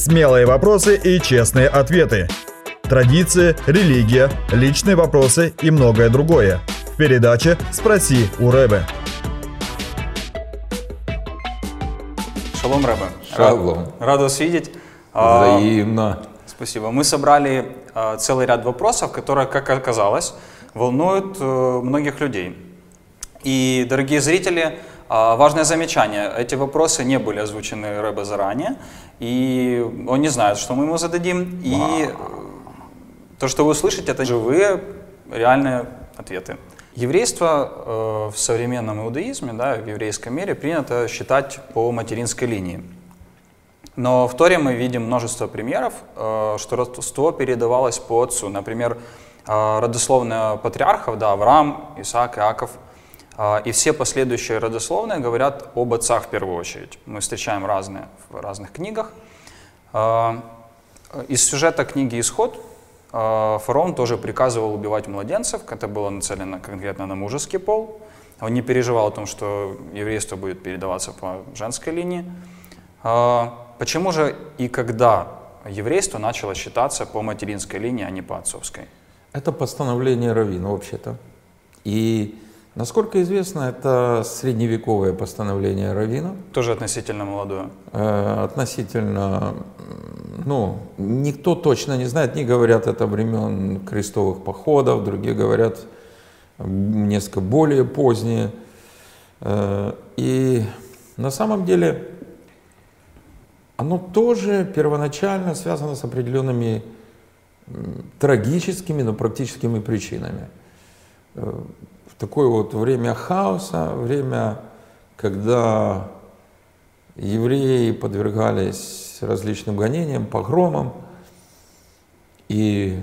Смелые вопросы и честные ответы. Традиции, религия, личные вопросы и многое другое. В передаче «Спроси у Рэбе». Шалом, Рэбе. Шалом. Рад, рад вас видеть. А, Взаимно. Спасибо. Мы собрали а, целый ряд вопросов, которые, как оказалось, волнуют э, многих людей. И, дорогие зрители, важное замечание. Эти вопросы не были озвучены Рэбе заранее, и он не знает, что мы ему зададим. И э, то, что вы услышите, это живые, реальные ответы. Еврейство э, в современном иудаизме, да, в еврейском мире принято считать по материнской линии. Но в Торе мы видим множество примеров, э, что родство передавалось по отцу. Например, родословные патриархов, да, Авраам, Исаак, Иаков. Э, И все последующие родословные говорят об отцах в первую очередь. Мы встречаем разные в разных книгах. Э, Из сюжета книги «Исход» э, фараон тоже приказывал убивать младенцев. Это было нацелено конкретно на мужеский пол. Он не переживал о том, что еврейство будет передаваться по женской линии. А, Почему же и когда еврейство начало считаться по материнской линии, а не по отцовской? Это постановление Равина вообще-то. И, насколько известно, это средневековое постановление Равина. Тоже относительно молодое. Э, Относительно, ну, никто точно не знает, не говорят это времен крестовых походов, другие говорят несколько более поздние. Э, И на самом деле оно тоже первоначально связано с определенными трагическими, но практическими причинами. Э, В такое вот время хаоса, время, когда евреи подвергались различным гонениям, погромам, и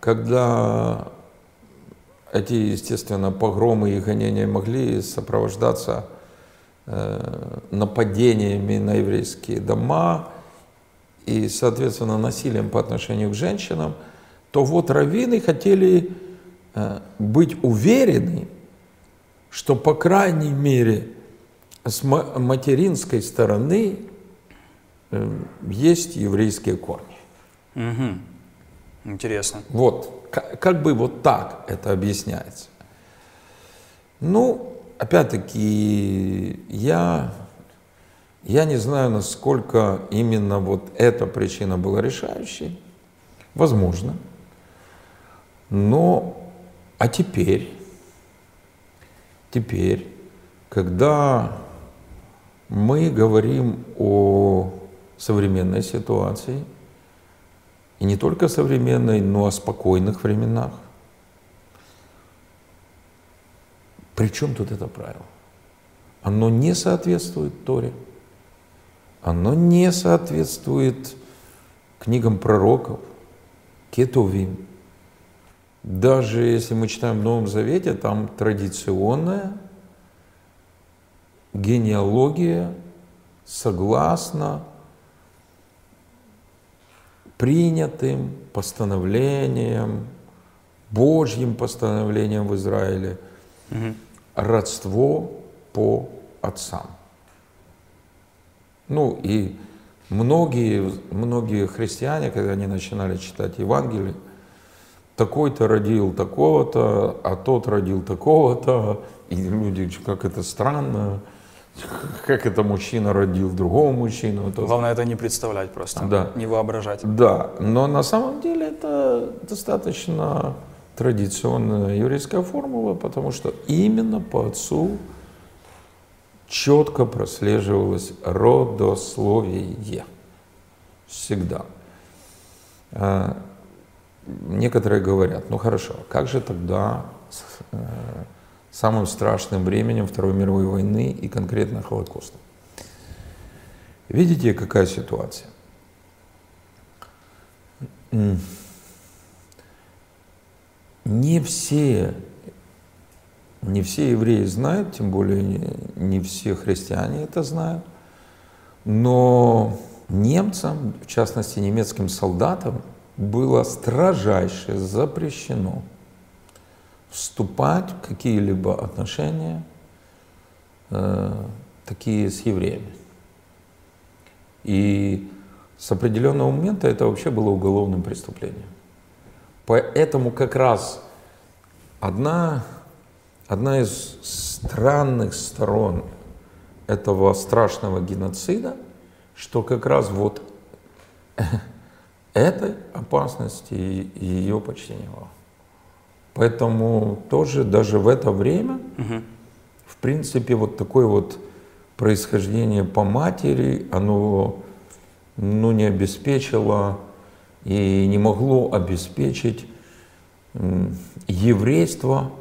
когда эти, естественно, погромы и гонения могли сопровождаться э, нападениями на еврейские дома и, соответственно, насилием по отношению к женщинам, то вот раввины хотели быть уверены, что, по крайней мере, с ма- материнской стороны э, есть еврейские корни. Угу. Интересно. Вот, ка- как бы вот так это объясняется. Ну, опять-таки, я, я не знаю, насколько именно вот эта причина была решающей. Возможно. Но, а теперь, теперь, когда мы говорим о современной ситуации, и не только современной, но о спокойных временах. При чем тут это правило? Оно не соответствует Торе. Оно не соответствует книгам пророков, кетувим. Даже если мы читаем в Новом Завете, там традиционная генеалогия согласно принятым постановлением, Божьим постановлением в Израиле, родство по отцам. Ну и многие, многие христиане, когда они начинали читать Евангелие, такой-то родил такого-то, а тот родил такого-то, и люди, как это странно, как это мужчина родил другого мужчину. то Главное это не представлять просто, Да. не воображать. да, но на самом деле это достаточно традиционная еврейская формула, потому что именно по отцу четко прослеживалось родословие. Всегда. Некоторые говорят, ну хорошо, как же тогда с э, самым страшным временем Второй мировой войны и конкретно Холокоста? Видите, какая ситуация? Не все, не все евреи знают, тем более не все христиане это знают, но немцам, в частности немецким солдатам, было строжайше запрещено вступать в какие-либо отношения э, такие с евреями. И с определенного момента это вообще было уголовным преступлением. Поэтому как раз одна, одна из странных сторон этого страшного геноцида, что как раз вот этой опасности и ее почти не было. Поэтому тоже даже в это время, в принципе, вот такое вот происхождение по матери, оно ну, не обеспечило и не могло обеспечить еврейство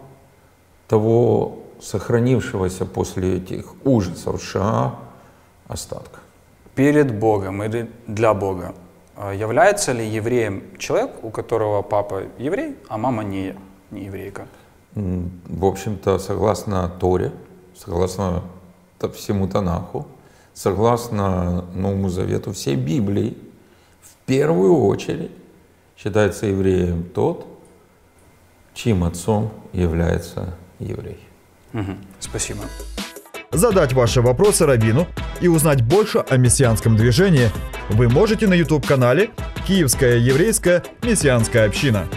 того сохранившегося после этих ужасов США остатка. Перед Богом или для Бога является ли евреем человек, у которого папа еврей, а мама не, не еврейка? В общем-то, согласно Торе, согласно всему Танаху, согласно Новому Завету, всей Библии, в первую очередь считается евреем тот, чьим отцом является еврей. Мгм. Спасибо. Задать ваши вопросы Рабину и узнать больше о мессианском движении вы можете на YouTube-канале «Киевская еврейская мессианская община».